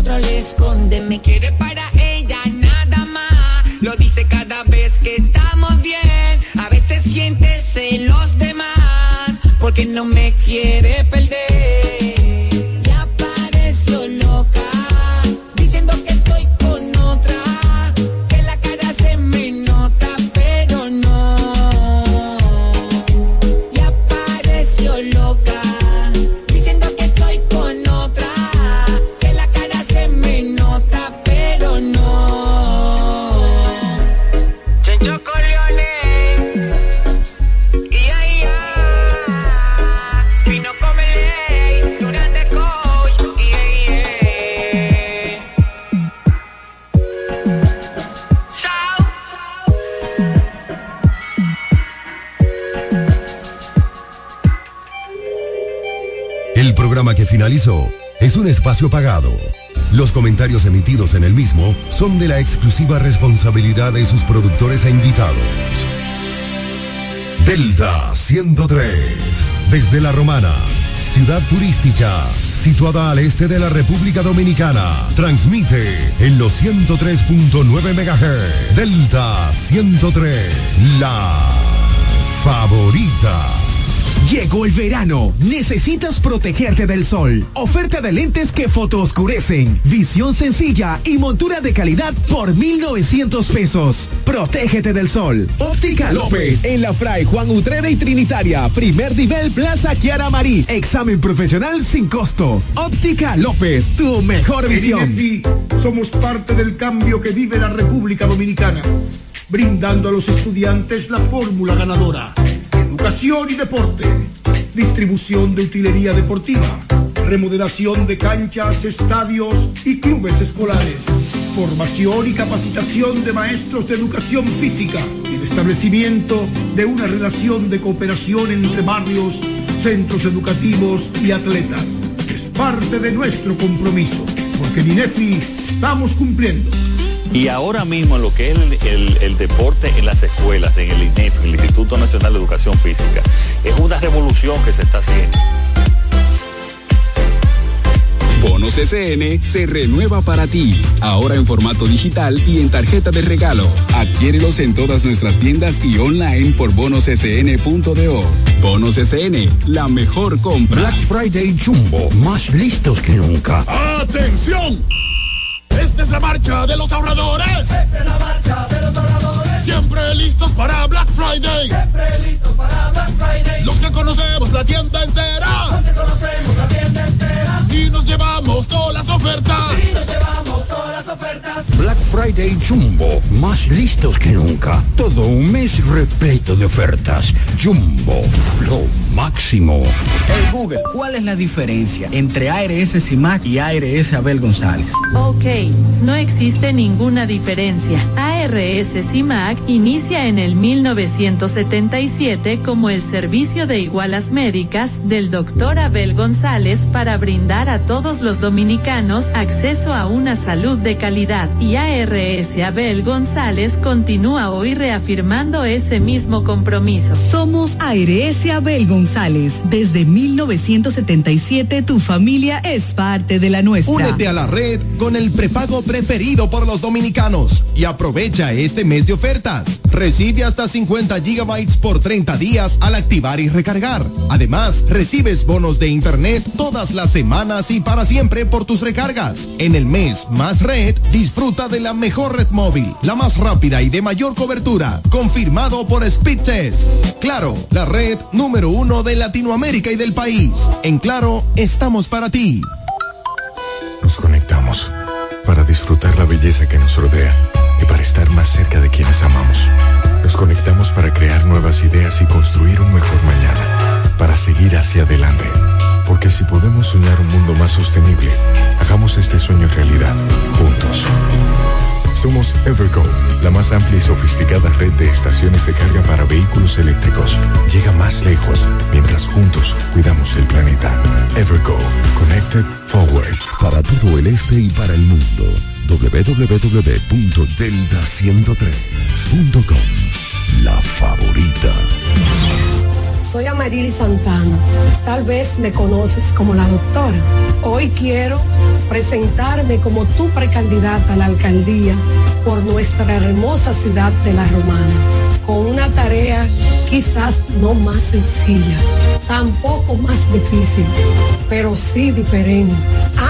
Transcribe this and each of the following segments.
otra le esconde. Me quiere para ella nada más. Lo dice cada vez que estamos bien. A veces siente celos de más. Porque no me quiere espacio pagado. Los comentarios emitidos en el mismo son de la exclusiva responsabilidad de sus productores e invitados. Delta 103, desde La Romana, ciudad turística, situada al este de la República Dominicana, transmite en los 103.9 MHz. Delta 103, la favorita. Llegó el verano. Necesitas protegerte del sol. Oferta de lentes que fotooscurecen. Visión sencilla y montura de calidad por 1,900 pesos. Protégete del sol. Óptica López. En la Fray Juan Utrera y Trinitaria. Primer nivel Plaza Kiara Marí. Examen profesional sin costo. Óptica López. Tu mejor visión. somos parte del cambio que vive la República Dominicana. Brindando a los estudiantes la fórmula ganadora educación y deporte, distribución de utilería deportiva, remodelación de canchas, estadios y clubes escolares, formación y capacitación de maestros de educación física y el establecimiento de una relación de cooperación entre barrios, centros educativos y atletas. Es parte de nuestro compromiso, porque en INEFI estamos cumpliendo. Y ahora mismo en lo que es el, deporte en las escuelas, en el INEF, el Instituto Nacional de Educación Física, es una revolución que se está haciendo. Bonos SN se renueva para ti, ahora en formato digital y en tarjeta de regalo. Adquiérelos en todas nuestras tiendas y online por bonossn.do. Bonos SN, la mejor compra. Black Friday Jumbo, más listos que nunca. ¡Atención! Esta es la marcha de los ahorradores. Esta es la marcha de los ahorradores. Siempre listos para Black Friday. Siempre listos para Black Friday. Los que conocemos la tienda entera. Los que conocemos la tienda entera. Y nos llevamos todas las ofertas. Y nos llevamos ofertas. Black Friday Jumbo, más listos que nunca. Todo un mes repleto de ofertas. Jumbo, lo máximo. Hey Google, ¿cuál es la diferencia entre ARS CIMAC y ARS Abel González? Ok, no existe ninguna diferencia. ARS CIMAC inicia en el 1977 como el servicio de igualas médicas del doctor Abel González para brindar a todos los dominicanos acceso a una salud de calidad. Y ARS Abel González continúa hoy reafirmando ese mismo compromiso. Somos ARS Abel González González. Desde 1977 tu familia es parte de la nuestra. Únete a la red con el prepago preferido por los dominicanos y aprovecha este mes de ofertas. Recibe hasta 50 gigabytes por 30 días al activar y recargar. Además, recibes bonos de internet todas las semanas y para siempre por tus recargas. En el mes Más Red, disfruta de la mejor red móvil, la más rápida y de mayor cobertura, confirmado por Speed Claro, la red número uno de Latinoamérica y del país. En Claro, estamos para ti. Nos conectamos para disfrutar la belleza que nos rodea y para estar más cerca de quienes amamos. Nos conectamos para crear nuevas ideas y construir un mejor mañana, para seguir hacia adelante. Porque si podemos soñar un mundo más sostenible, hagamos este sueño realidad, juntos. Somos Evergo, la más amplia y sofisticada red de estaciones de carga para vehículos eléctricos. Llega más lejos mientras juntos cuidamos el planeta. Evergo, Connected Forward. Para todo el este y para el mundo, www.delta103.com. La favorita. soy Amarili Santana. Tal vez me conoces como la doctora. Hoy quiero presentarme como tu precandidata a la alcaldía por nuestra hermosa ciudad de La Romana, con una tarea quizás no más sencilla, tampoco más difícil, pero sí diferente.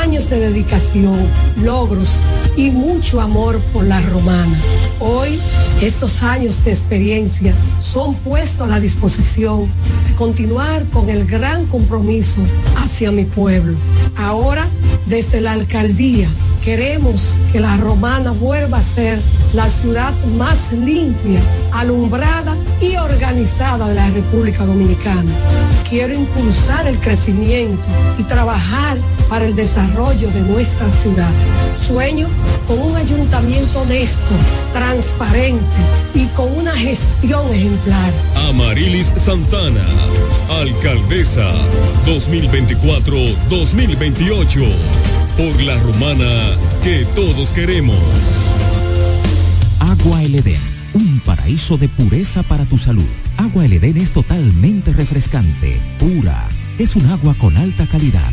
Años de dedicación, logros y mucho amor por La Romana. Hoy, estos años de experiencia son puestos a la disposición de continuar con el gran compromiso hacia mi pueblo. Ahora, desde la alcaldía, queremos que la romana vuelva a ser la ciudad más limpia, alumbrada y organizada de la República Dominicana. Quiero impulsar el crecimiento y trabajar para el desarrollo de nuestra ciudad. Sueño con un ayuntamiento honesto, transparente y con una gestión ejemplar. Amarilis Santana, alcaldesa 2024-2028. Por la romana que todos queremos. Agua El Edén, paraíso de pureza para tu salud. Agua El es totalmente refrescante, pura. Es un agua con alta calidad,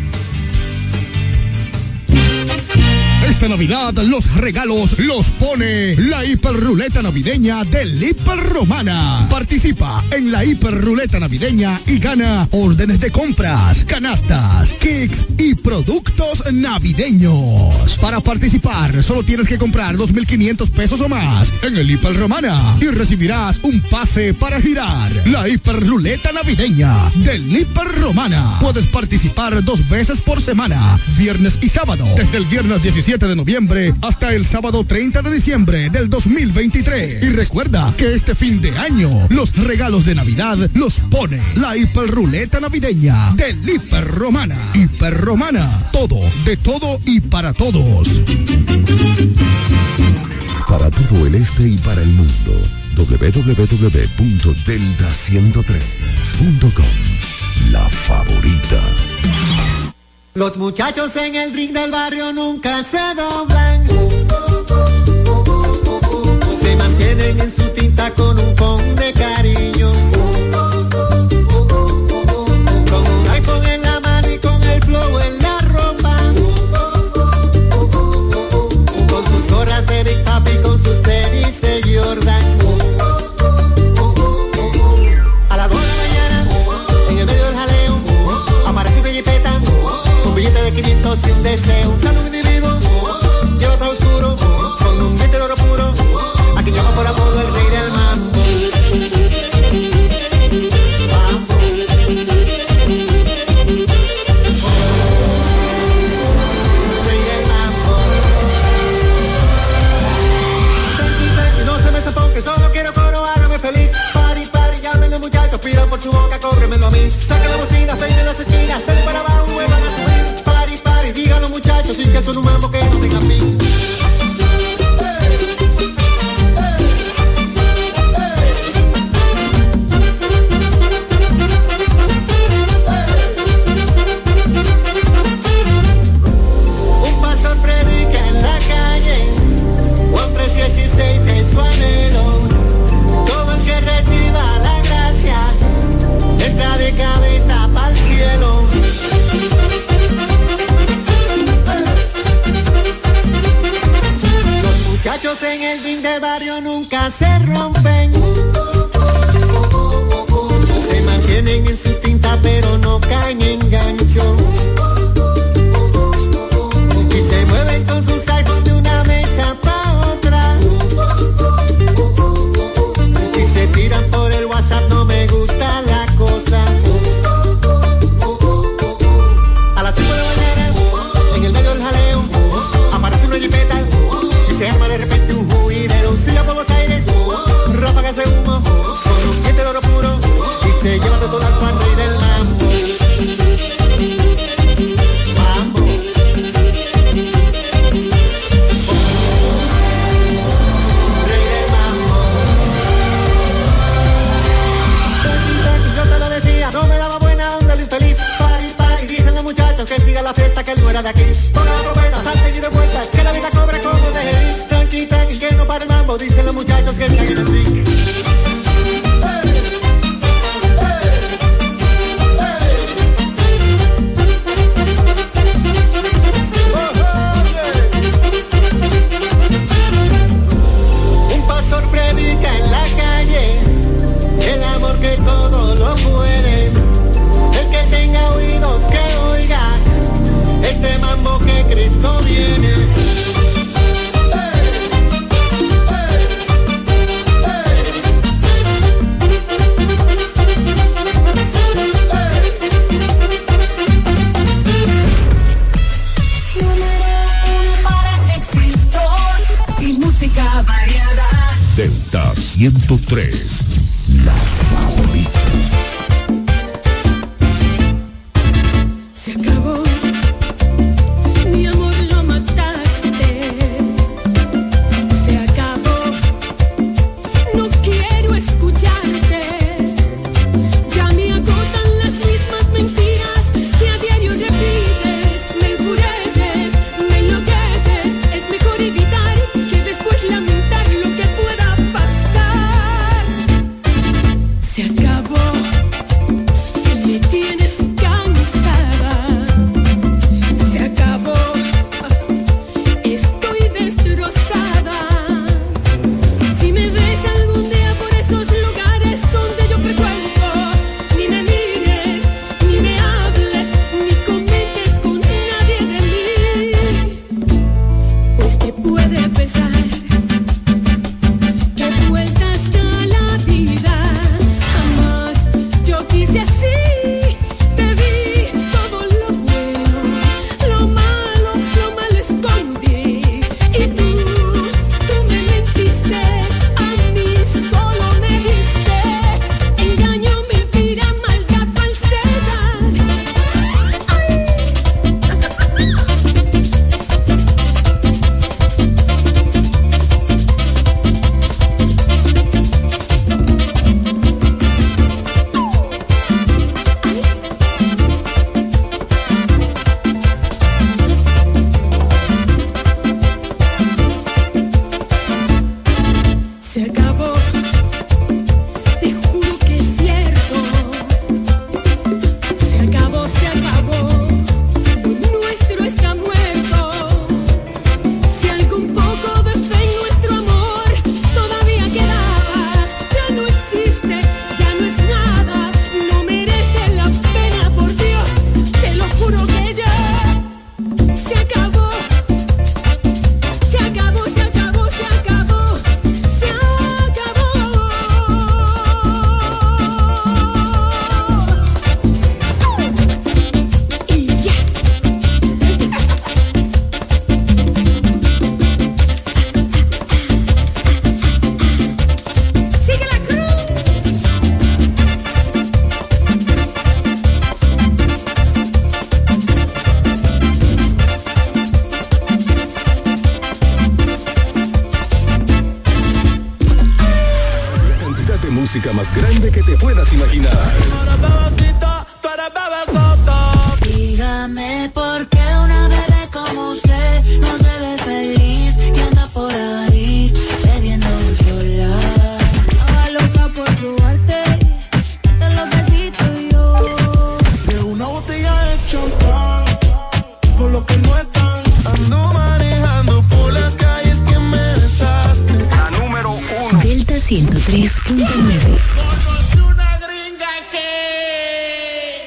Esta Navidad los regalos los pone la hiperruleta navideña del Hiper Romana. Participa en la hiperruleta navideña y gana órdenes de compras, canastas, kicks y productos navideños. Para participar solo tienes que comprar 2.500 pesos o más en el Hiper Romana y recibirás un pase para girar. La hiperruleta navideña del Hiper Romana. Puedes participar dos veces por semana, viernes y sábado, desde el viernes 17 de noviembre hasta el sábado 30 de diciembre del 2023. Y recuerda que este fin de año los regalos de Navidad los pone la hiperruleta navideña del Hiper Romana. Hiper Romana, todo, de todo y para todos. Para todo el este y para el mundo, www.delta103.com. La favorita. Los muchachos en el ring del barrio nunca se doblan. Se mantienen en su tinta con un con de cariño. que no era de aquí.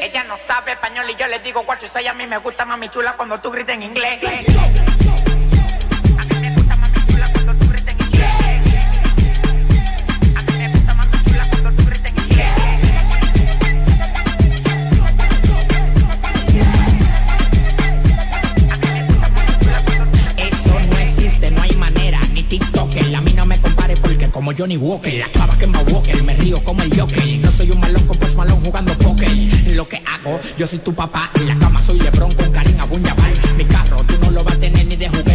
Ella no sabe español y yo le digo guacho, si a mí me gusta mami chula cuando tú grites en inglés. como Johnny Walker. La cava que me Walker, me río como el Joker. No soy un malón con malón jugando póker. Lo que hago, yo soy tu papá. En la cama soy Lebron con Karina Buñabal. Mi carro, tú no lo vas a tener ni de juguete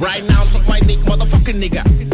Right now, suck my dick, motherfucking nigga.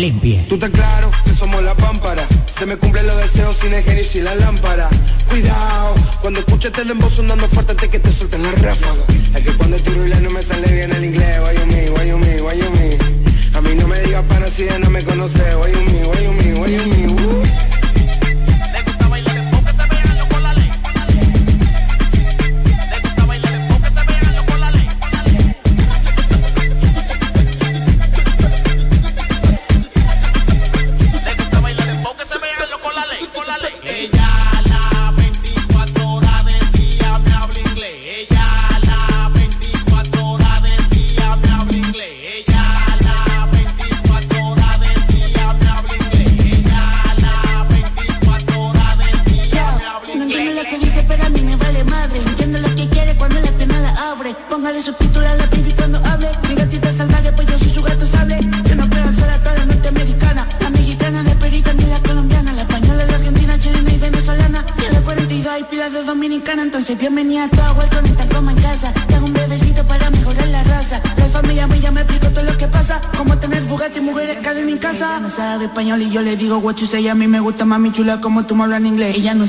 Tú estás claro que somos la pámpara. Se me cumplen los deseos sin el genio y sin la lámpara. Cuidado, cuando escuches este el dembow sonando fuerte antes que te suelten la ráfaga. Es que cuando tiro y no me sale bien el inglés. Guayumi, guayumi, guayumi. A mí no me digas pana si ya no me conoces. como inglés. Ella no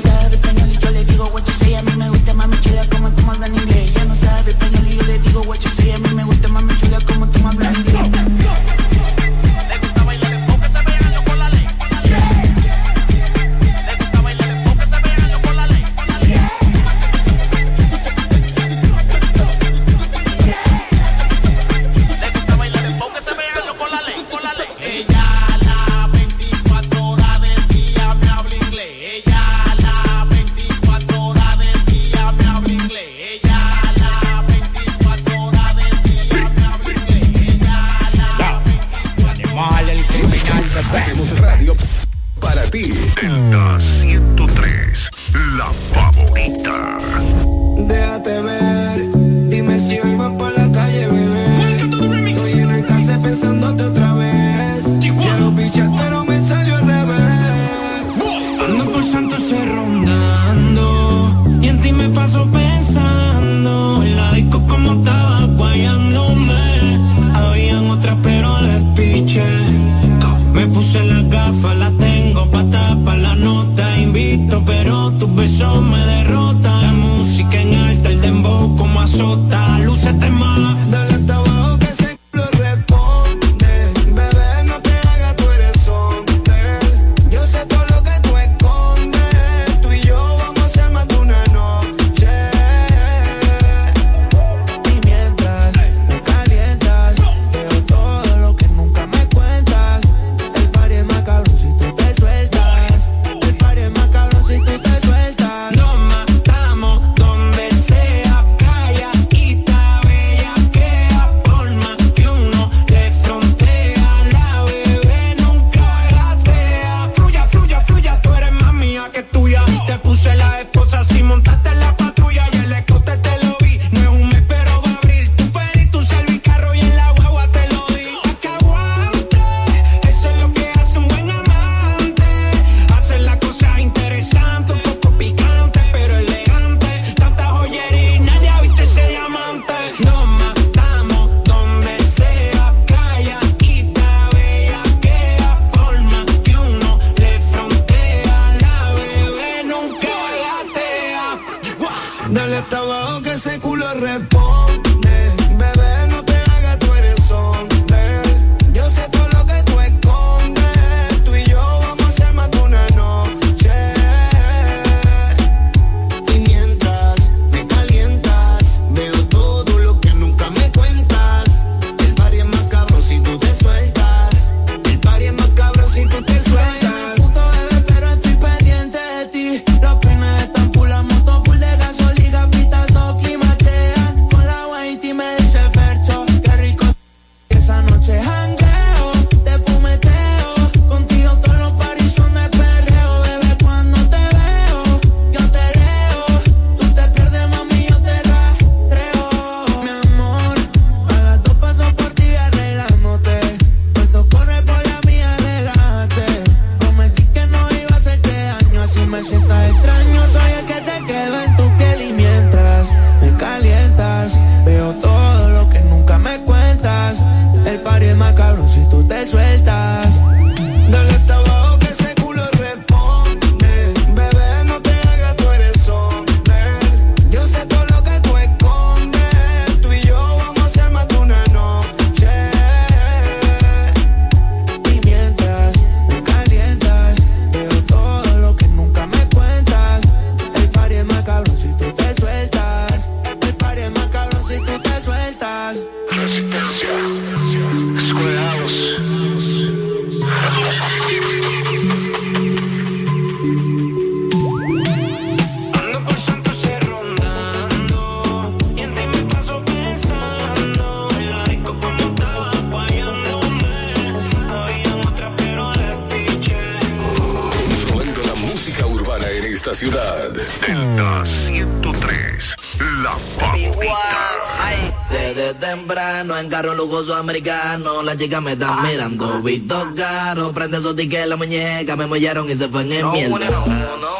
me están mirando. Visto caro, prende esos tickets la muñeca. Me mollaron y se fue en el mierda.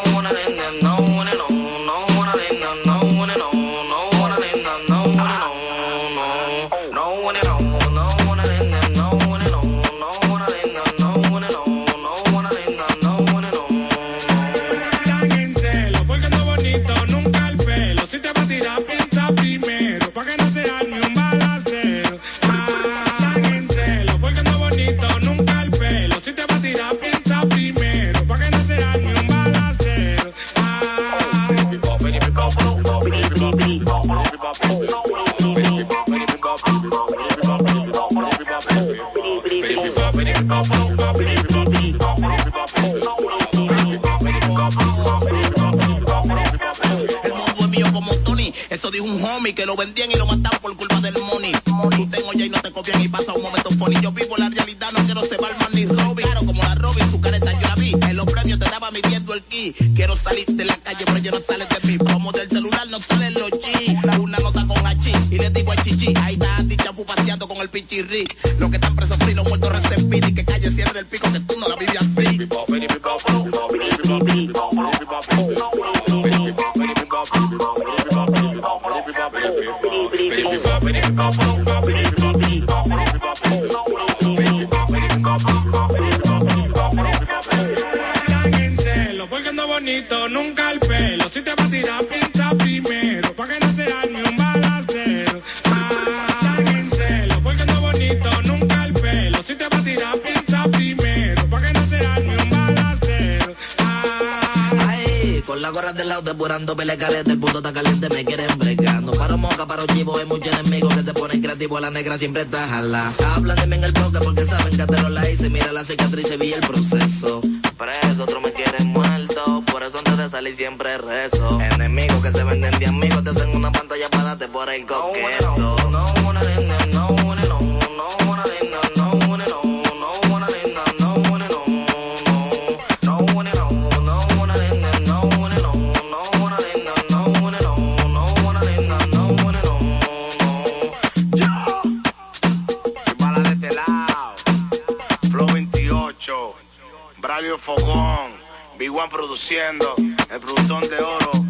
activo, la negra siempre está jala. Hablan de mí en el bloque porque saben que te lo la hice. Mira la cicatriz y vi el proceso. Preso, otros me quieren muerto. Por eso antes de salir siempre rezo. Enemigos que se venden de amigos te hacen una pantalla para darte por el coqueto. produciendo el brutón de oro.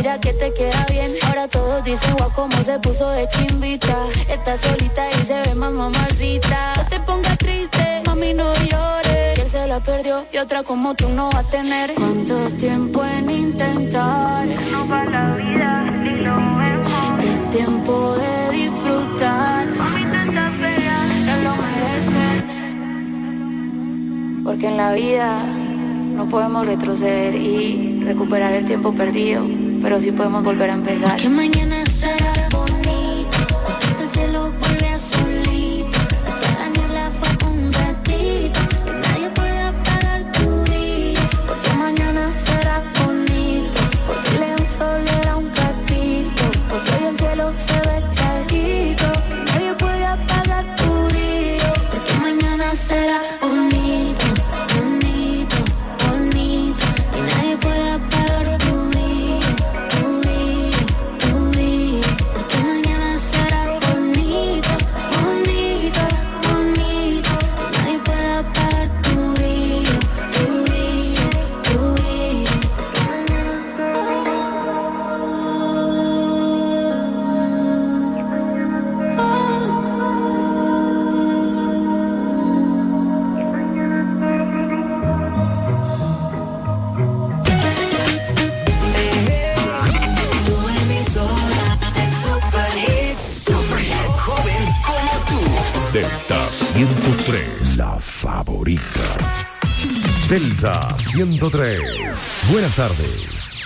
mira que te queda bien. Ahora todos dicen guau como se puso de chimbita. Está solita y se ve más mamacita. No te pongas triste, mami no llores. Él se la perdió y otra como tú no vas a tener. ¿Cuánto tiempo en intentar? No va la vida ni lo vemos. Es tiempo de disfrutar. Mami tanta fea, no lo mereces. Porque en la vida no podemos retroceder y recuperar el tiempo perdido pero sí podemos volver a empezar. 103, buenas tardes.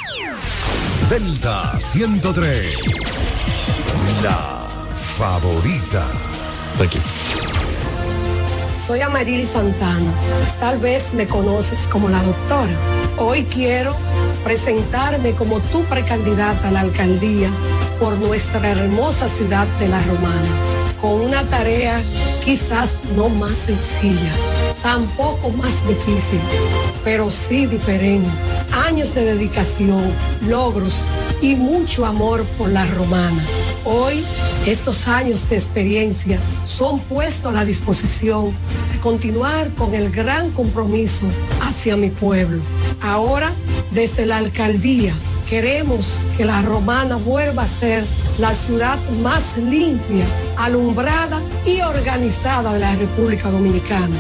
Delta 103, la favorita. Aquí. Soy Amarili Santana. Tal vez me conoces como la doctora. Hoy quiero presentarme como tu precandidata a la alcaldía por nuestra hermosa ciudad de La Romana, con una tarea quizás no más sencilla, tampoco más difícil, pero sí diferente. Años de dedicación, logros y mucho amor por La Romana. Hoy, estos años de experiencia son puestos a la disposición de continuar con el gran compromiso hacia mi pueblo. Ahora, desde la alcaldía, queremos que la romana vuelva a ser la ciudad más limpia, alumbrada y organizada de la República Dominicana.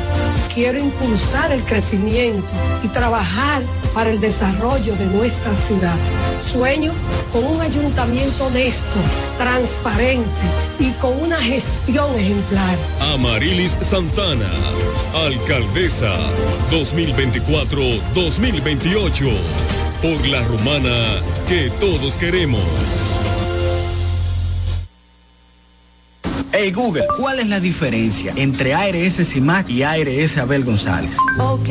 Quiero impulsar el crecimiento y trabajar para el desarrollo de nuestra ciudad. Sueño con un ayuntamiento honesto, transparente y con una gestión ejemplar. Amarilis Santana, alcaldesa 2024-2028. Por la romana que todos queremos. Hey Google, ¿cuál es la diferencia entre ARS CIMAC y ARS Abel González? Ok,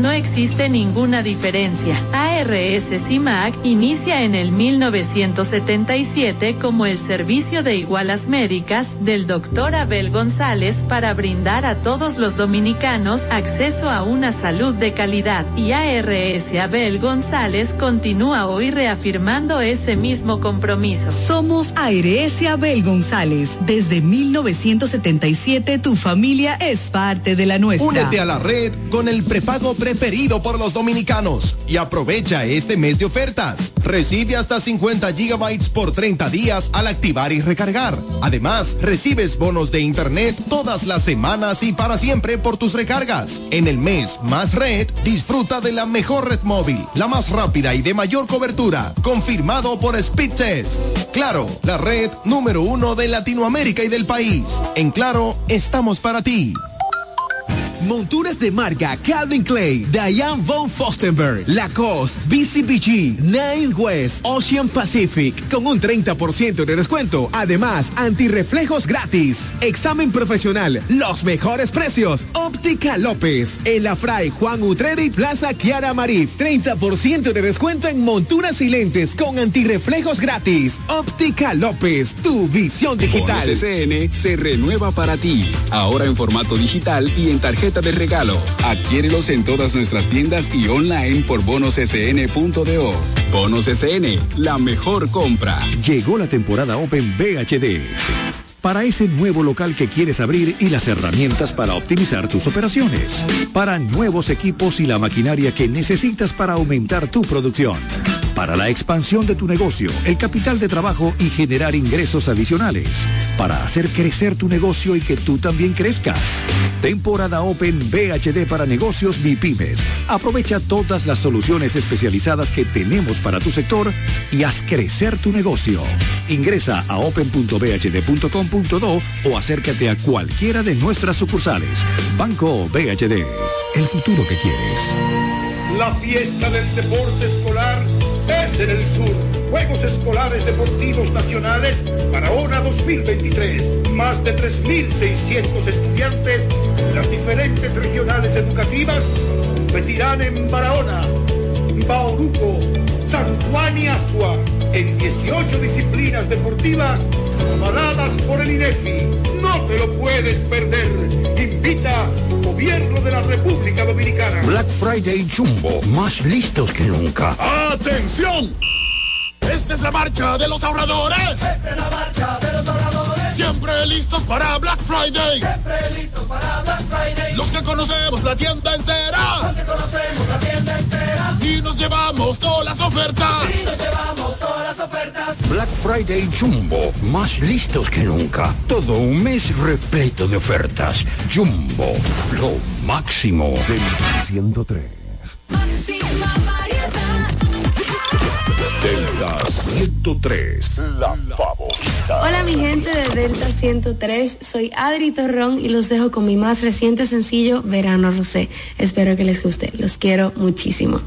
no existe ninguna diferencia. CIMAC inicia en el 1977 como el servicio de igualas médicas del doctor Abel González para brindar a todos los dominicanos acceso a una salud de calidad. Y ARS Abel González continúa hoy reafirmando ese mismo compromiso. Somos ARS Abel González. Desde 1977 tu familia es parte de la nuestra. Únete a la red con el prepago preferido por los dominicanos y aprovecha este mes de ofertas. Recibe hasta 50 gigabytes por 30 días al activar y recargar. Además, recibes bonos de internet todas las semanas y para siempre por tus recargas. En el mes más red, disfruta de la mejor red móvil, la más rápida y de mayor cobertura, confirmado por Speedtest. Claro, la red número uno de Latinoamérica y del país. En Claro, estamos para ti. Monturas de marca Calvin Clay, Diane von Fostenberg, Lacoste, BCBG, Nine West, Ocean Pacific, con un 30% de descuento. Además, antirreflejos gratis. Examen profesional, los mejores precios. Óptica López, El Afray, Juan Utreri, Plaza Kiara Marif. 30% de descuento en monturas y lentes con antirreflejos gratis. Óptica López, tu visión digital. SN se renueva para ti. Ahora en formato digital y en tarjeta de regalo. Adquiérelos en todas nuestras tiendas y online por bonossn.do. Bonos SN, la mejor compra. Llegó la temporada Open VHD. Para ese nuevo local que quieres abrir y las herramientas para optimizar tus operaciones. Para nuevos equipos y la maquinaria que necesitas para aumentar tu producción. Para la expansión de tu negocio, el capital de trabajo y generar ingresos adicionales. Para hacer crecer tu negocio y que tú también crezcas. Temporada Open VHD para negocios MIPIMES. Aprovecha todas las soluciones especializadas que tenemos para tu sector y haz crecer tu negocio. Ingresa a open.bhd.com.do o acércate a cualquiera de nuestras sucursales. Banco BHD, el futuro que quieres. La fiesta del deporte escolar es en el sur. Juegos Escolares Deportivos Nacionales Barahona 2023. Más de 3.600 estudiantes de las diferentes regionales educativas competirán en Barahona, Bauruco, San Juan y Asua en 18 disciplinas deportivas avaladas por el INEFI. No te lo puedes perder. Invita Gobierno de la República Dominicana. Black Friday Jumbo, más listos que nunca. ¡Atención! Esta es la marcha de los ahorradores. Esta es la marcha de los ahorradores. Siempre listos para Black Friday. Siempre listos para Black Friday. Los que conocemos la tienda entera. Los que conocemos la tienda entera. Y nos llevamos todas las ofertas. Y nos llevamos todas las ofertas. Black Friday Jumbo, más listos que nunca. Todo un mes repleto de ofertas. Jumbo, lo máximo. Del 103. Delta 103, la favorita. Hola mi gente de Delta 103, soy Adri Torrón y los dejo con mi más reciente sencillo Verano Rosé. Espero que les guste, los quiero muchísimo.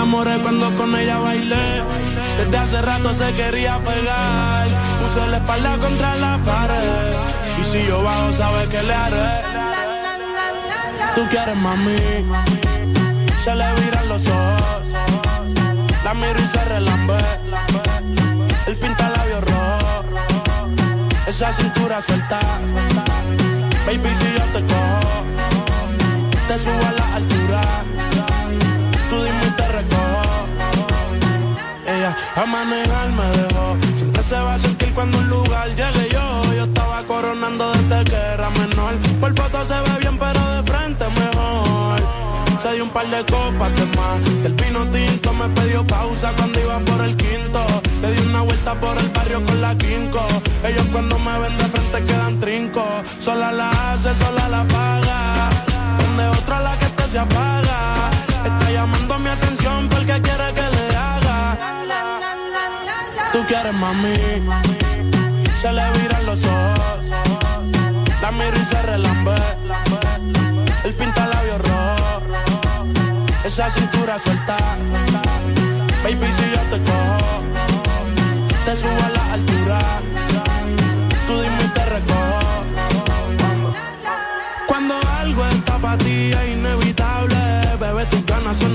Enamoré cuando con ella bailé. Desde hace rato se quería pegar. Puse la espalda contra la pared. Y si yo bajo, sabes que le haré. Tú quieres mami. Se le viran los ojos. La miro y se relambe. El pinta labios rojo. Esa cintura suelta. Baby, si yo te cojo, te subo a la altura. A manejar me dejó. Siempre se va a sentir cuando un lugar llegue yo. Yo estaba coronando desde que era menor. Por foto se ve bien, pero de frente mejor. se dio un par de copas de más. El vino tinto me pidió pausa cuando iba por el quinto. Le di una vuelta por el barrio con la quinco. Ellos cuando me ven de frente quedan trinco. Sola la hace, sola la paga. Donde otra la que te se apaga. Está llamando mi atención porque mami. Se le viran los ojos. La miro y se relambe. El pinta labios rojo. Esa cintura suelta. Baby, si yo te cojo, te subo a la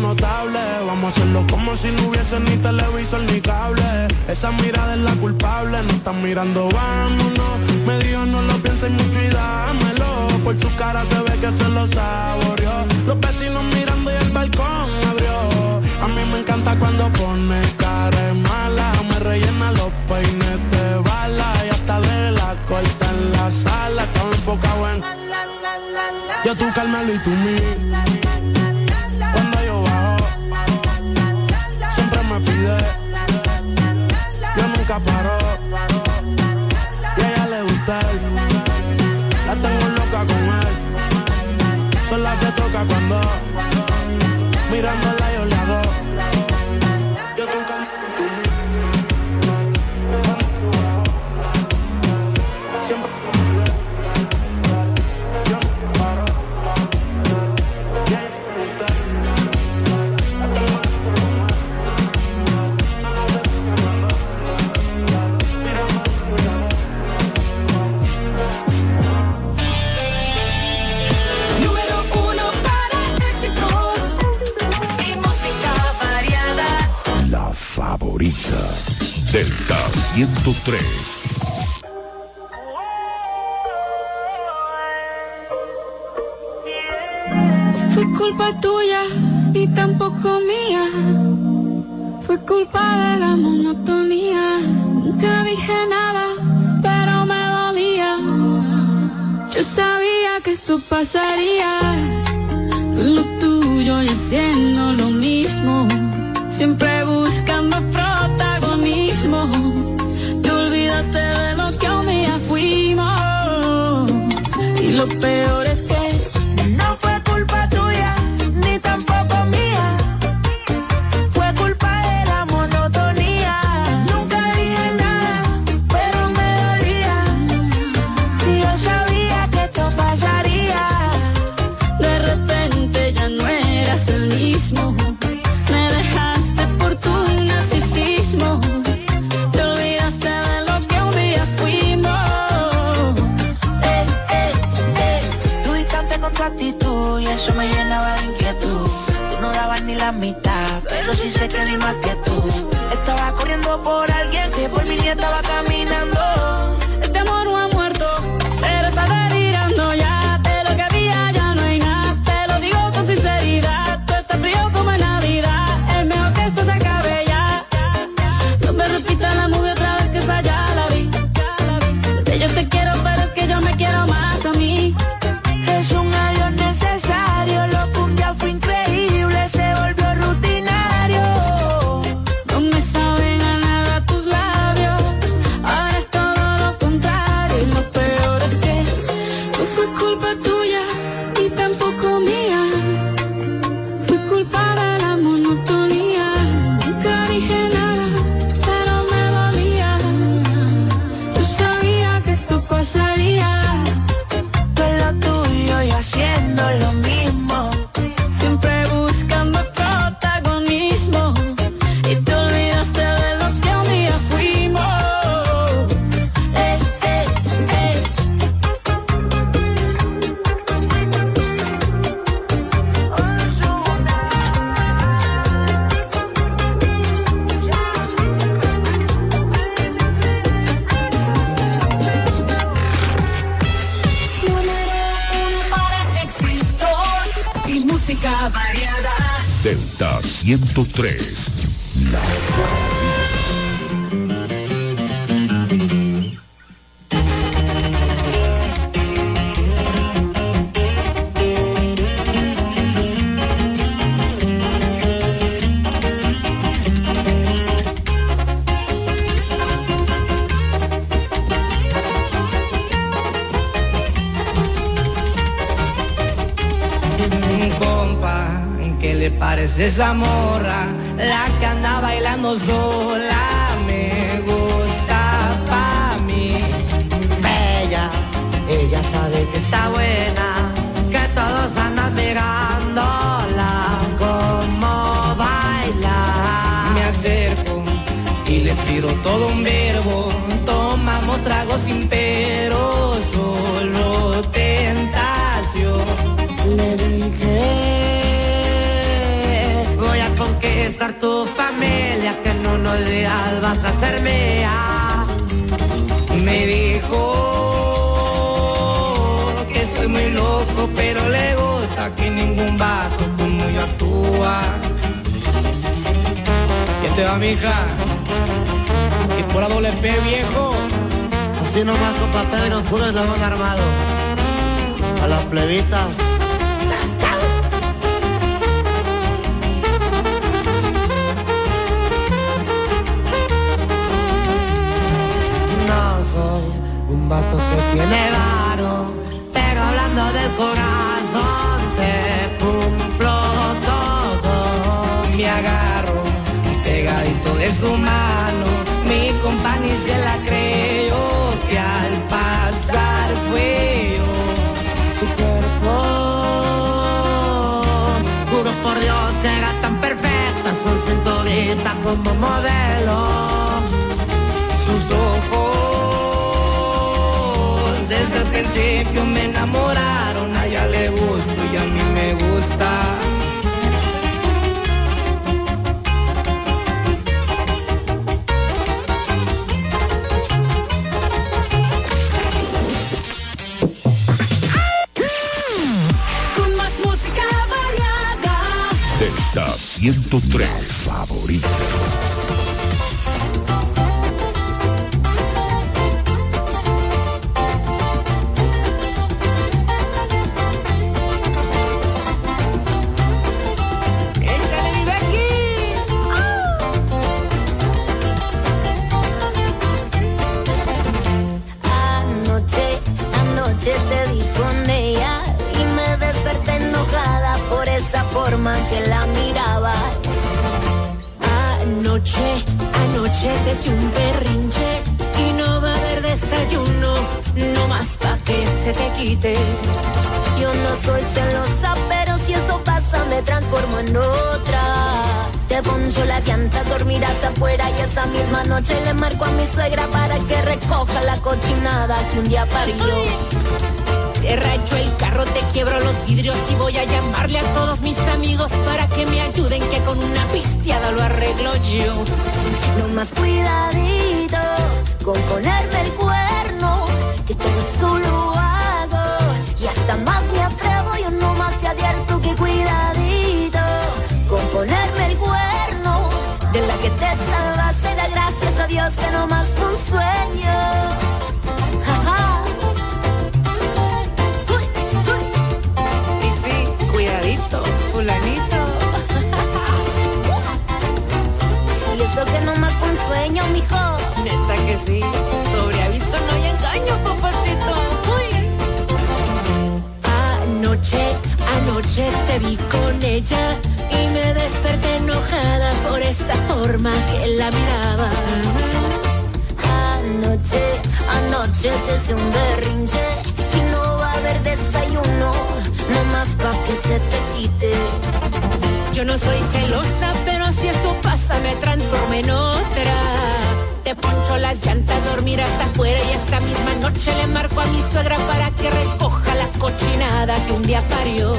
notables. Vamos a hacerlo como si no hubiese ni televisor ni cable. Esa mirada es la culpable, no están mirando, vámonos. Me dijo no lo pienses mucho y dámelo. Por su cara se ve que se lo saboreó. Los vecinos mirando y el balcón abrió. A mí me encanta cuando pone cara mala. Me rellena los peines de bala. Y hasta de la corta en la sala. Estaba enfocado en. Yo tú Carmelo y tú mí. 103. Fue culpa tuya y tampoco mía. Fue culpa de la monotonía. Nunca dije nada, pero me dolía. Yo sabía que esto pasaría. Lo tuyo y haciendo lo mismo. Siempre buscando lo peor estaba caminando. 103. Familia, que en unos días vas a ser mía. Me dijo que estoy muy loco, pero le gusta que ningún vato como yo actúa. ¿Qué te va, mija? Y por la doble P, viejo. Así nomás con papel en oscuro y armado. A las plebitas. Vato que tiene varo, pero hablando del corazón te cumplo todo. Me agarro pegadito de su mano, mi compañía se la creyó que al pasar fue yo. Su cuerpo, juro por Dios que era tan perfecta, son cinturita como modelo. Principio me enamoraron, a ella le gusto y a mí me gusta. Con más música variada. Delta 103 favorito. Hice un berrinche y no va a haber desayuno, no más pa' que se te quite. Yo no soy celosa, pero si eso pasa me transformo en otra. Te poncho las llantas, dormirás afuera y esa misma noche le marco a mi suegra para que recoja la cochinada que un día parió. Te racho el carro, te quiebro los vidrios y voy a llamarle a todos mis amigos para que me ayuden que con una pisteada lo arreglo yo. No más cuidadito con ponerme el cuerno, que todo eso lo hago y hasta más me atrevo, yo no más te advierto que cuidadito con ponerme el cuerno, de la que te salvaste, da gracias a Dios que no más un sueño. Anoche, anoche te vi con ella y me desperté enojada por esa forma que la miraba. Anoche, anoche te hice un berrinche y no va a haber desayuno, no más pa' que se te quite. Yo no soy celosa, pero si eso pasa me transformo en otra. Te poncho las llantas, dormir hasta afuera y esa misma noche le marco a mi suegra para que recoja la cochinada que un día parió.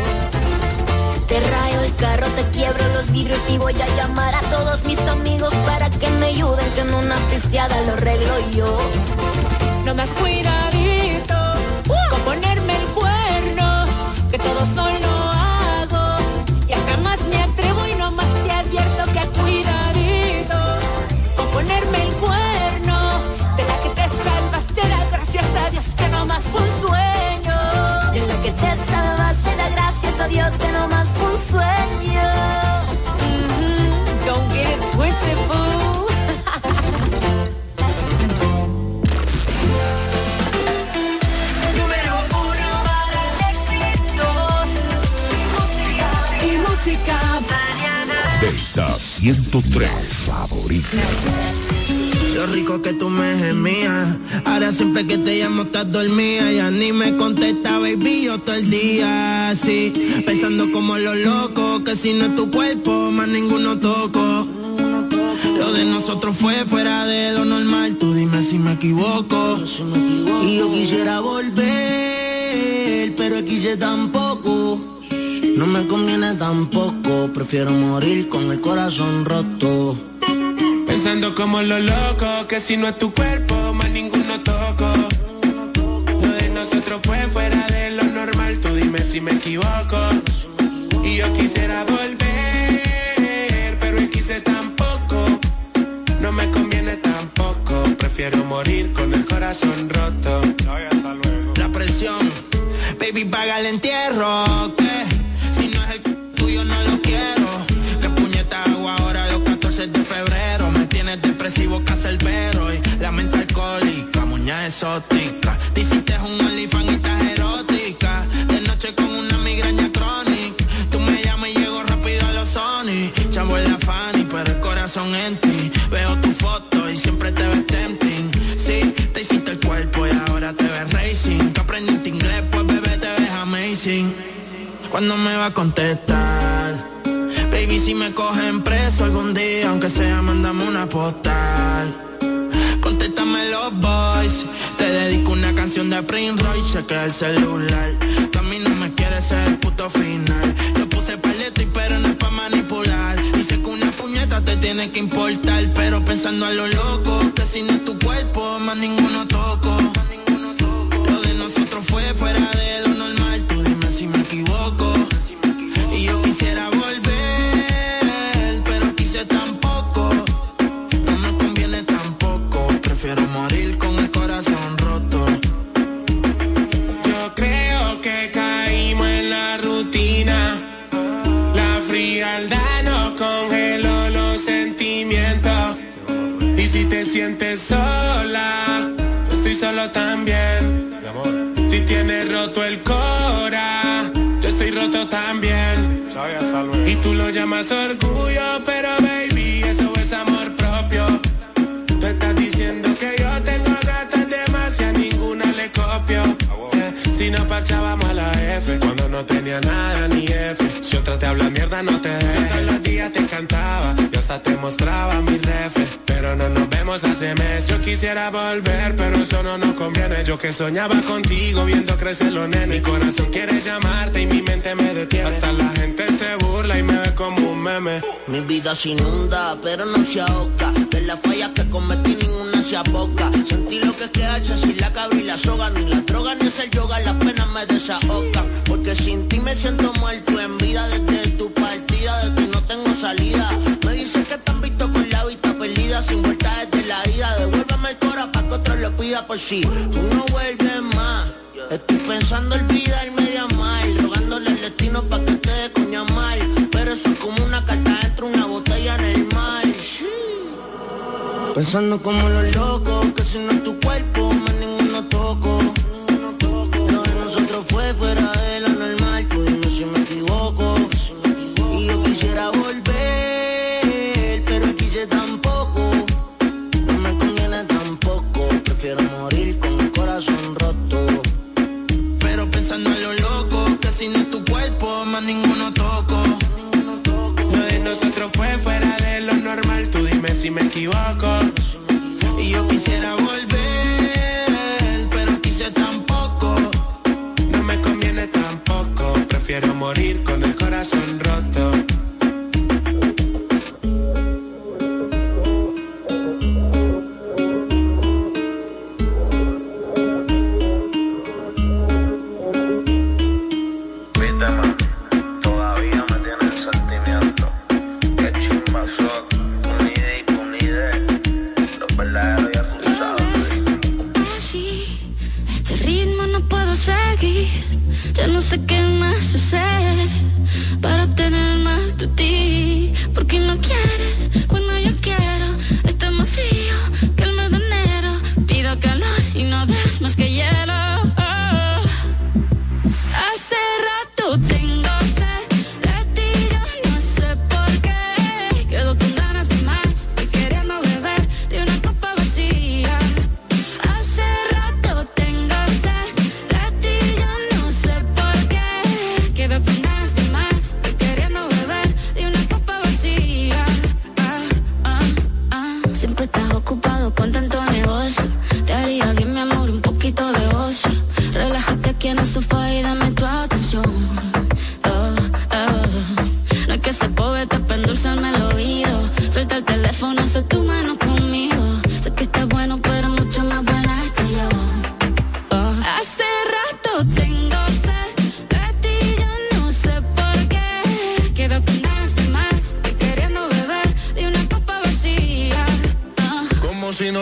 Te rayo el carro, te quiebro los vidrios y voy a llamar a todos mis amigos para que me ayuden que en una pisteada lo arreglo yo. No más cuidadito con ponerme el cuerno, que todo solo 103 favorita. Lo rico que tú me gemías. Ahora siempre que te llamo estás dormida. Ya ni me contesta, baby, yo todo el día así. Pensando como los locos, que si no es tu cuerpo, más ninguno toco. Lo de nosotros fue fuera de lo normal. Tú dime si me equivoco. Y yo quisiera volver, pero quise tampoco. No me conviene tampoco. Prefiero morir con el corazón roto. Pensando como los locos, que si no es tu cuerpo, más ninguno toco. Lo de nosotros fue fuera de lo normal, tú dime si me equivoco. Y yo quisiera volver, pero yo quise tampoco. No me conviene tampoco, prefiero morir con el corazón roto. La presión, baby, paga el entierro. Depresivo, cacerbero. Y la mente alcohólica, muña exótica. Te hiciste un OnlyFans y estás erótica. De noche con una migraña crónica. Tú me llamas y llego rápido a los Sony. Chavo en la pero el corazón en ti. Veo tu foto y siempre te ves tempting. Sí, te hiciste el cuerpo y ahora te ves racing. Que aprendiste inglés, pues bebé te ves amazing. ¿Cuándo me va a contestar? Baby, si me cogen preso algún día, aunque sea, mandame una postal. Contéstame los boys. Te dedico una canción de Prince Royce, chequea el celular. Tú a mí no me quieres ser el puto final. Yo puse paleto y pero no es pa' manipular. Sé que una puñeta te tiene que importar. Pero pensando a lo loco, que si no es tu cuerpo, más ninguno toco. Lo de nosotros fue fuera de lo yo estoy solo también. Si tienes roto el cora, yo estoy roto también. Y tú lo llamas orgullo, pero baby, eso es amor propio. Tú estás diciendo que yo tengo gatas de más y a ninguna le copio. Si no parchábamos a la F, cuando no tenía nada ni F. Si otra te habla mierda, no te dejes. Todos los días te cantaba, yo hasta te mostraba mi ref. Hace mes. Yo quisiera volver, pero eso no nos conviene. Yo que soñaba contigo, viendo crecer los nenes. Mi corazón quiere llamarte y mi mente me detiene. Hasta la gente se burla y me ve como un meme. Mi vida se inunda, pero no se ahoga. De las fallas que cometí ninguna se aboca. Sentí lo que es quedarse sin la cabra y la soga. Ni la droga ni es el yoga, las penas me desahogan. Porque sin ti me siento muerto en vida. Desde tu partida, de ti no tengo salida. Me dicen que han visto con la vista perdida. Sin vuelta desde la ida. Devuélveme el cora para que otro lo pida por si tú no vuelves más. Estoy pensando olvidarme de amar. Rogándole al destino para que te dé coña mal. Pero eso es como una carta dentro de una botella en el mar. Pensando como los locos, que si no es tu cuerpo, más ninguno toco. Lo de nosotros fue fuera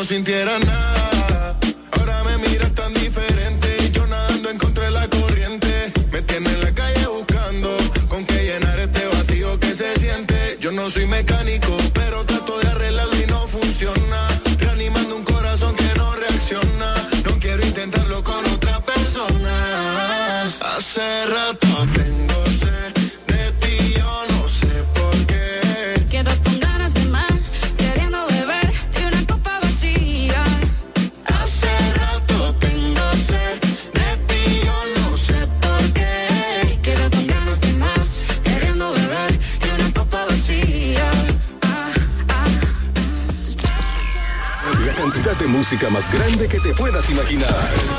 sintiera nada. Ahora me miras tan diferente yo nadando en contra de la corriente. Me tiene en la calle buscando con qué llenar este vacío que se siente. Yo no soy mecánico, grande que te puedas imaginar.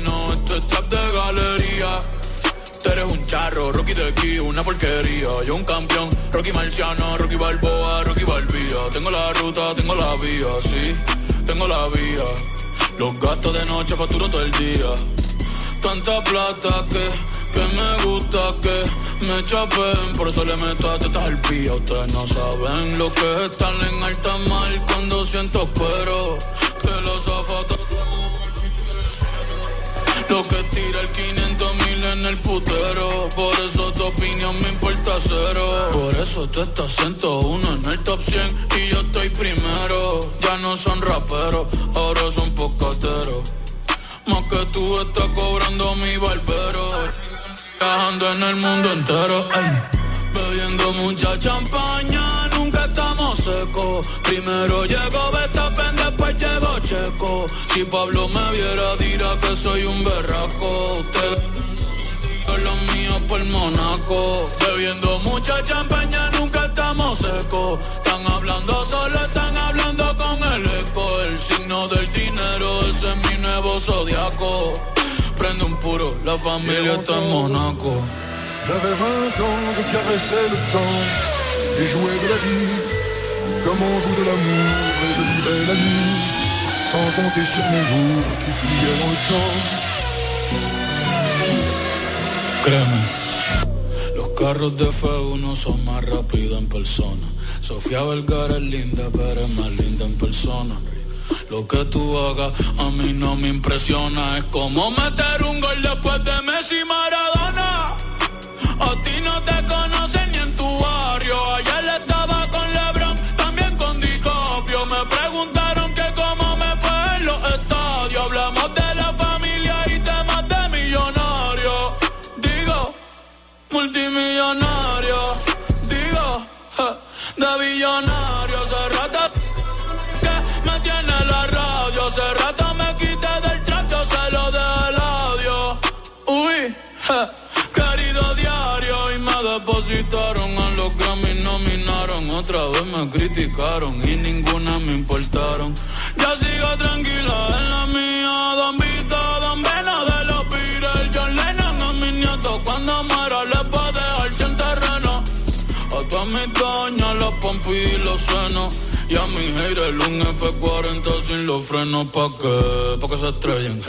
Fino, esto es trap de galería. Tú eres un charro, Rocky de aquí, una porquería. Yo un campeón, Rocky Marciano, Rocky Balboa, Rocky Balbía. Tengo la ruta, tengo la vía, sí, tengo la vía. Los gastos de noche facturo todo el día. Tanta plata que, que me gusta que me chapen. Por eso le meto a tetas al pía. Ustedes no saben lo que es estar en alta mar cuando siento pero que tira el 500 mil en el putero. Por eso tu opinión me importa cero. Por eso tú estás 101 en el top 100 Y yo estoy primero. Ya no son raperos, ahora son pocateros Más que tú estás cobrando mi barbero. Viajando en el mundo entero ey. Bebiendo mucha champaña, secos. Primero llegó Betapen, después llegó Checo. Si Pablo me viera, dirá que soy un berraco. Usted con los míos por Monaco. Bebiendo mucha champaña, nunca estamos secos. Están hablando solo, están hablando con el eco. El signo del dinero, ese es mi nuevo zodiaco. Prende un puro, la familia está en Monaco. J'avais 20 ans, je caressais le temps et jouais de la vie comme la nuit sans compter sur mes jours qui dans le. Créeme, los carros de F1 son más rápidos en persona. Sofía Vergara es linda, pero es más linda en persona. Lo que tú hagas a mí no me impresiona. Es como meter un gol después de Messi Maradona. Criticaron y ninguna me importaron. Ya sigo tranquila en la mía. Don Vito, Don Vena de los Beatles. John Lennon a mis nietos. Cuando muera les va a dejar sin terreno. A mis doñas, los pompis y los senos. Y a mi haters un F40 sin los frenos. ¿Pa' qué? Pa' que se estrellen.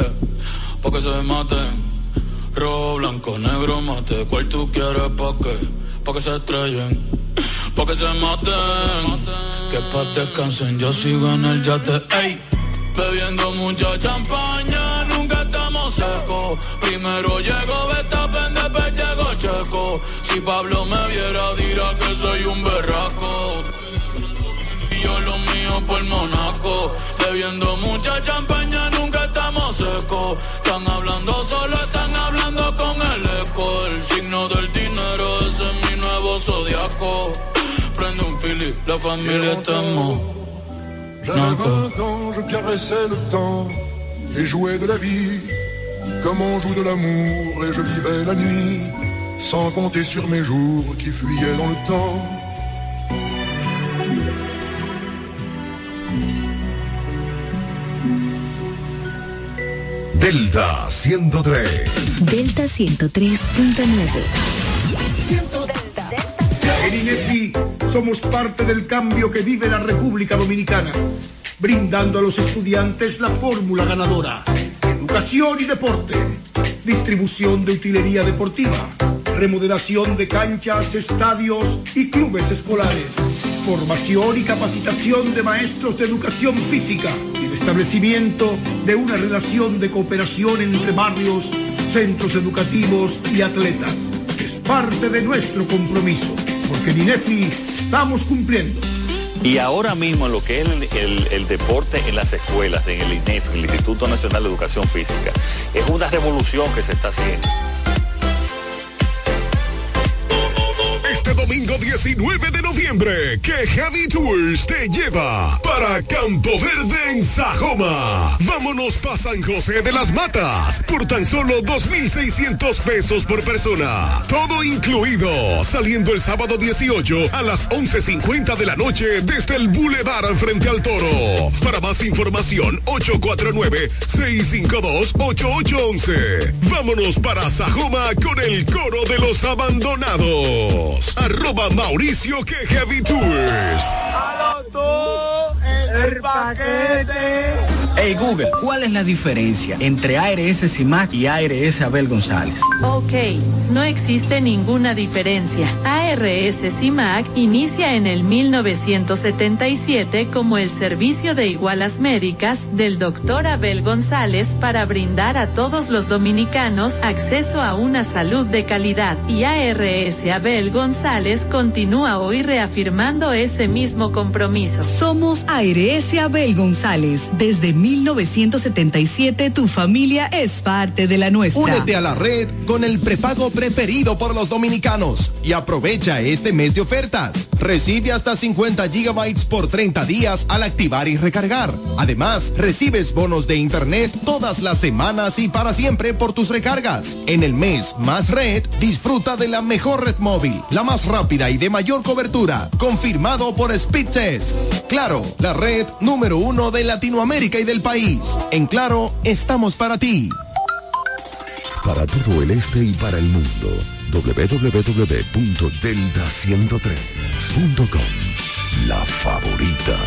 Pa' que se maten. Rojo, blanco, negro, mate. ¿Cuál tú quieres? ¿Pa' qué? Pa' que se estrellen. Pa' que se maten. Que pa' descansen, yo sigo en el yate. Ey. Bebiendo mucha champaña, nunca estamos secos. Primero llegó Betapen, después llegó Checo. Si Pablo me viera dirá que soy un berraco. Y yo lo mío por Monaco. Bebiendo mucha champaña, familia estamos. J'avais 20 ans, je caressais le temps et jouais de la vie comme on joue de l'amour et je vivais la nuit sans compter sur mes jours qui fuyaient dans le temps. Delta 103. Delta 103.9. Somos parte del cambio que vive la República Dominicana, brindando a los estudiantes la fórmula ganadora. Educación y deporte, distribución de utilería deportiva, remodelación de canchas, estadios y clubes escolares, formación y capacitación de maestros de educación física y el establecimiento de una relación de cooperación entre barrios, centros educativos y atletas. Es parte de nuestro compromiso, porque en INEFI estamos cumpliendo. Y ahora mismo lo que es el, el- el deporte en las escuelas, en el INEF, el Instituto Nacional de Educación Física, es una revolución que se está haciendo. Domingo 19 de noviembre, que Heavy Tours te lleva para Campo Verde en Sajoma. Vámonos para San José de las Matas por tan solo 2.600 pesos por persona. Todo incluido, saliendo el sábado 18 a las 11.50 de la noche desde el Boulevard frente al Toro. Para más información, 849-652-8811. Vámonos para Sajoma con el coro de los abandonados. Mauricio que Heavy Tours. el paquete. Hey Google, ¿cuál es la diferencia entre ARS CIMAC y ARS Abel González? Ok, no existe ninguna diferencia. ARS CIMAC inicia en el 1977 como el servicio de igualas médicas del doctor Abel González para brindar a todos los dominicanos acceso a una salud de calidad. Y ARS Abel González continúa hoy reafirmando ese mismo compromiso. Somos ARS Abel González. Desde 1977 tu familia es parte de la nuestra. Únete a la red con el prepago preferido por los dominicanos y aprovecha este mes de ofertas. Recibe hasta 50 gigabytes por 30 días al activar y recargar. Además, recibes bonos de internet todas las semanas y para siempre por tus recargas. En el mes Más Red, disfruta de la mejor red móvil, la más rápida y de mayor cobertura, confirmado por Speedtest. Claro, la red número uno de Latinoamérica y del país. En Claro, estamos para ti. Para todo el este y para el mundo, www.delta103.com. La favorita.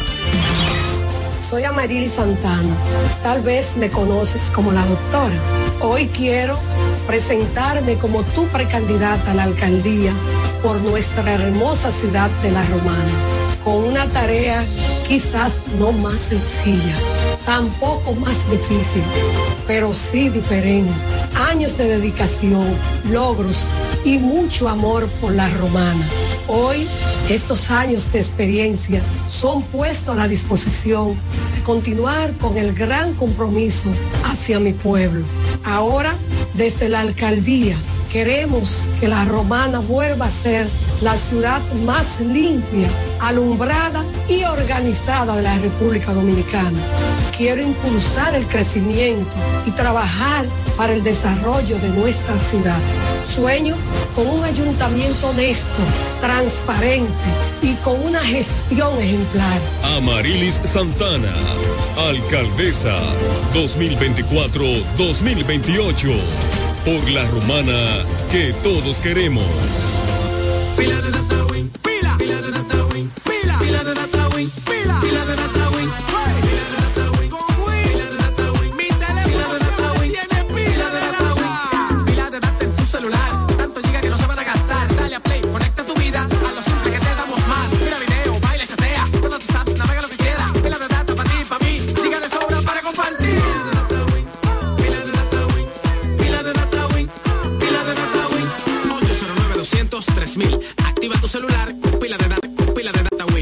Soy Amarili Santana. Tal vez me conoces como la doctora. Hoy quiero presentarme como tu precandidata a la alcaldía por nuestra hermosa ciudad de La Romana, con una tarea quizás no más sencilla, tampoco más difícil, pero sí diferente. Años de dedicación, logros y mucho amor por La Romana. Hoy, estos años de experiencia son puestos a la disposición de continuar con el gran compromiso hacia mi pueblo. Ahora, desde la alcaldía, queremos que la romana vuelva a ser la ciudad más limpia, alumbrada y organizada de la República Dominicana. Quiero impulsar el crecimiento y trabajar para el desarrollo de nuestra ciudad. Sueño con un ayuntamiento honesto, transparente y con una gestión ejemplar. Amarilis Santana, alcaldesa 2024-2028. Por la romana que todos queremos. Pila de data